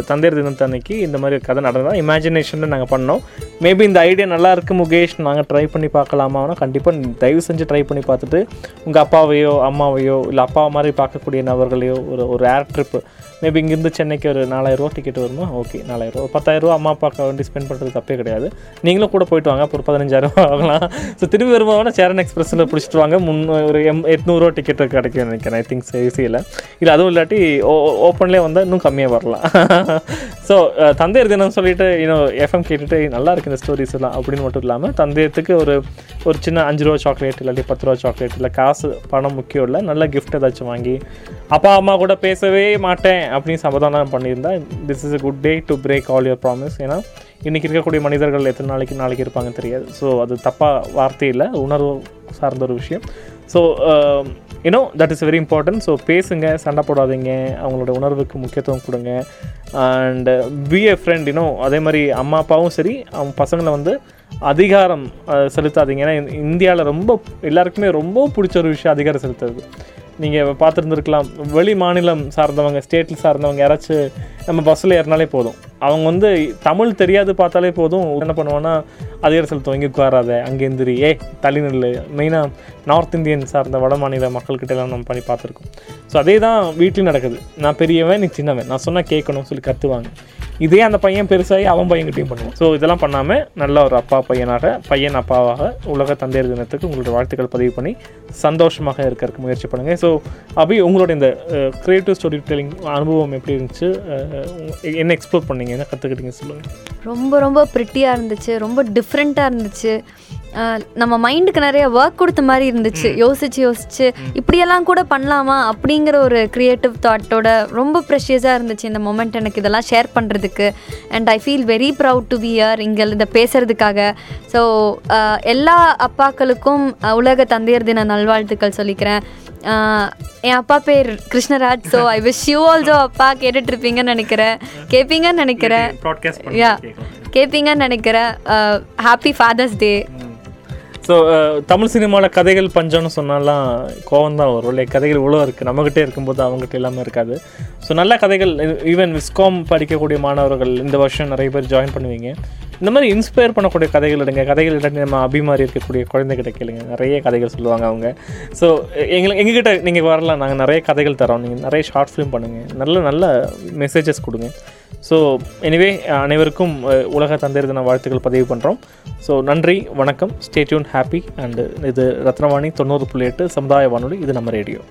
தந்தையர் தினத்து அன்னைக்கு இந்த மாதிரி கதை நடந்தா இமேஜினேஷனில் நாங்கள் பண்ணோம். மேபி இந்த ஐடியா நல்லா இருக்குது முகேஷ். நாங்கள் ட்ரை பண்ணி பார்க்கலாமான்னா கண்டிப்பாக தயவு செஞ்சு ட்ரை பண்ணி பார்த்துட்டு உங்கள் அப்பாவையோ அம்மாவையோ இல்லை அப்பா மாதிரி பார்க்கக்கூடிய நபர்களையோ ஒரு ஒரு ஏர் ட்ரிப்பு மேபி இங்கேருந்து சென்னைக்கு ஒரு நாலாயிரரூவா டிக்கெட் வருமா? ஓகே நாலாயிரரூவா பத்தாயிரரூவா அம்மா அப்பாவுக்கு வண்டி ஸ்பெண்ட் பண்ணுறது தப்பே கிடையாது. நீங்களும் கூட போயிட்டு வாங்க. அப்போ ஒரு பதினஞ்சாயிரரூவா ஆகலாம். ஸோ திரும்பி வரும்போது சேரன் எக்ஸ்பிரஸில் பிடிச்சிட்டு வாங்க. முன் ஒரு எம் எட்நூறுவா டிக்கெட் கிடைக்கும் நினைக்கிறேன். ஐ திங்க் ஈஸியில் இல்லை. அதுவும் இல்லாட்டி ஓ ஓப்பன்லேயே வந்தால் இன்னும் கம்மியாக வரலாம். ஸோ தந்தையர் தினம் சொல்லிட்டு இன்னும் எஃப்எம் கேட்டுட்டு நல்லா இருக்கு இந்த ஸ்டோரிஸ் எல்லாம் அப்படின்னு மட்டும் இல்லாமல் தந்தையத்துக்கு ஒரு ஒரு சின்ன அஞ்சு ரூபா சாக்லேட் இல்லாட்டி பத்து ரூபா சாக்லேட் இல்லை காசு பணம் முக்கியம் இல்லை நல்ல கிஃப்ட் ஏதாச்சும் வாங்கி அப்பா அம்மா கூட பேசவே மாட்டேன் அப்படின்னு சமாதானம் பண்ணியிருந்தா this is a good day to break all your promise ஏன்னா இன்றைக்கி இருக்கக்கூடிய மனிதர்கள் எத்தனை நாளைக்கு நாளைக்கு இருப்பாங்க தெரியாது. ஸோ அது தப்பாக வார்த்தை இல்லை உணர்வு சார்ந்த ஒரு விஷயம். So you know that is very important so பேசுங்க சண்டை போடாதீங்க. அவங்களோட உணர்வுக்கு முக்கியத்துவம் கொடுங்க. And be a friend you know அதே மாதிரி அம்மா அப்பாவும் சரி அவங்க பசங்களை வந்து அதிகாரம் செலுத்தாதீங்க. ஏன்னா இந்தியாவில் ரொம்ப எல்லாருக்குமே ரொம்ப பிடிச்ச ஒரு விஷயம் அதிகாரம் செலுத்துறது. நீங்கள் பார்த்துருந்துருக்கலாம். வெளி மாநிலம் சார்ந்தவங்க ஸ்டேட்டில் சார்ந்தவங்க யாராச்சும் நம்ம பஸ்ஸில் ஏறினாலே போதும். அவங்க வந்து தமிழ் தெரியாது பார்த்தாலே போதும். என்ன பண்ணுவோன்னா அதிகாரம் செலுத்துவோம் இங்கே உட்காராத அங்கே எந்திரி ஏ தள்ளிநில்லு மெயினாக நார்த் இந்தியன் சார்ந்த வட மாநில மக்கள்கிட்ட எல்லாம் நம்ம பண்ணி பார்த்துருக்கோம். ஸோ அதே தான் வீட்லேயும் நடக்குது. நான் பெரியவன் நீ சின்னவன். நான் சொன்னால் கேட்கணும்னு சொல்லி கற்றுவாங்க இதே அந்த பையன் பெருசாகி அவன் பையன்கிட்டையும் பண்ணுவான். ஸோ இதெல்லாம் பண்ணாமல் நல்ல ஒரு அப்பா பையனாக பையன் அப்பாவாக உலக தந்தையர் தினத்துக்கு உங்களோட வாழ்த்துக்கள் பதிவு பண்ணி சந்தோஷமாக இருக்கிறதுக்கு முயற்சி பண்ணுங்கள் ஸோ அபி உங்களோட இந்த க்ரியேட்டிவ் ஸ்டோரி டெல்லிங் அனுபவம் எப்படி இருந்துச்சு? என்ன எக்ஸ்ப்ளோர் பண்ணீங்க? என்ன கற்றுக்கிட்டீங்க சொல்லுங்கள் ரொம்ப ரொம்ப ப்ரிட்டியாக இருந்துச்சு. ரொம்ப டிஃப்ரெண்ட்டாக இருந்துச்சு. நம்ம மைண்டுக்கு நிறைய ஒர்க் கொடுத்த மாதிரி இருந்துச்சு. யோசிச்சு யோசிச்சு இப்படியெல்லாம் கூட பண்ணலாமா அப்படிங்கிற ஒரு க்ரியேட்டிவ் தாட்டோட ரொம்ப ப்ரெஷியஸாக இருந்துச்சு இந்த மொமெண்ட் எனக்கு இதெல்லாம் ஷேர் பண்ணுறதுக்கு and I feel very proud to be here இங்கே இதை பேசுறதுக்காக. ஸோ எல்லா அப்பாக்களுக்கும் உலக தந்தையர் தின நல்வாழ்த்துக்கள் சொல்லிக்கிறேன். என் அப்பா பேர் Krishnaraj. So I wish you also அப்பா கேட்டுட்டு இருப்பீங்கன்னு நினைக்கிறேன். கேட்பீங்கன்னு நினைக்கிறேன் யா கேட்பீங்கன்னு நினைக்கிறேன். Happy father's day so uh, Tamil சினிமாவில் கதைகள் பஞ்சம்னு சொன்னாலாம் கோவம் தான் வரும். இல்லை கதைகள் இவ்வளோ இருக்குது நம்மகிட்டே இருக்கும்போது அவங்ககிட்ட இல்லாமல் இருக்காது. ஸோ நல்ல கதைகள் ஈவன் விஸ்காம் படிக்கக்கூடிய மாணவர்கள் இந்த வருஷம் நிறைய பேர் ஜாயின் பண்ணுவீங்க. இந்த மாதிரி இன்ஸ்பயர் பண்ணக்கூடிய கதைகள் எடுங்க. கதைகள் இல்லாட்டி நம்ம அபிமாரி இருக்கக்கூடிய குழந்தைகிட்ட கேளுங்க. நிறைய கதைகள் சொல்லுவாங்க அவங்க. ஸோ எங்களை எங்ககிட்ட நீங்கள் வரலாம். நாங்கள் நிறைய கதைகள் தரோம். நீங்கள் நிறைய ஷார்ட் ஃபிலிம் பண்ணுங்கள் நல்ல நல்ல மெசேஜஸ் கொடுங்க. ஸோ எனிவே அனைவருக்கும் உலக தந்தையர் தின வாழ்த்துக்கள் பதிவு பண்ணுறோம் ஸோ நன்றி வணக்கம் ஸ்டேட்யூன் ஹாப்பி அண்டு இது ரத்னவாணி தொண்ணூறு புள்ளி எட்டு சமுதாய வானொலி இது நம்ம ரேடியோ.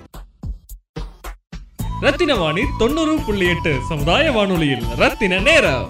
ரத்தின வாணி தொண்ணூறு புள்ளி எட்டு சமுதாய வானொலியில் ரத்தின நேரம்.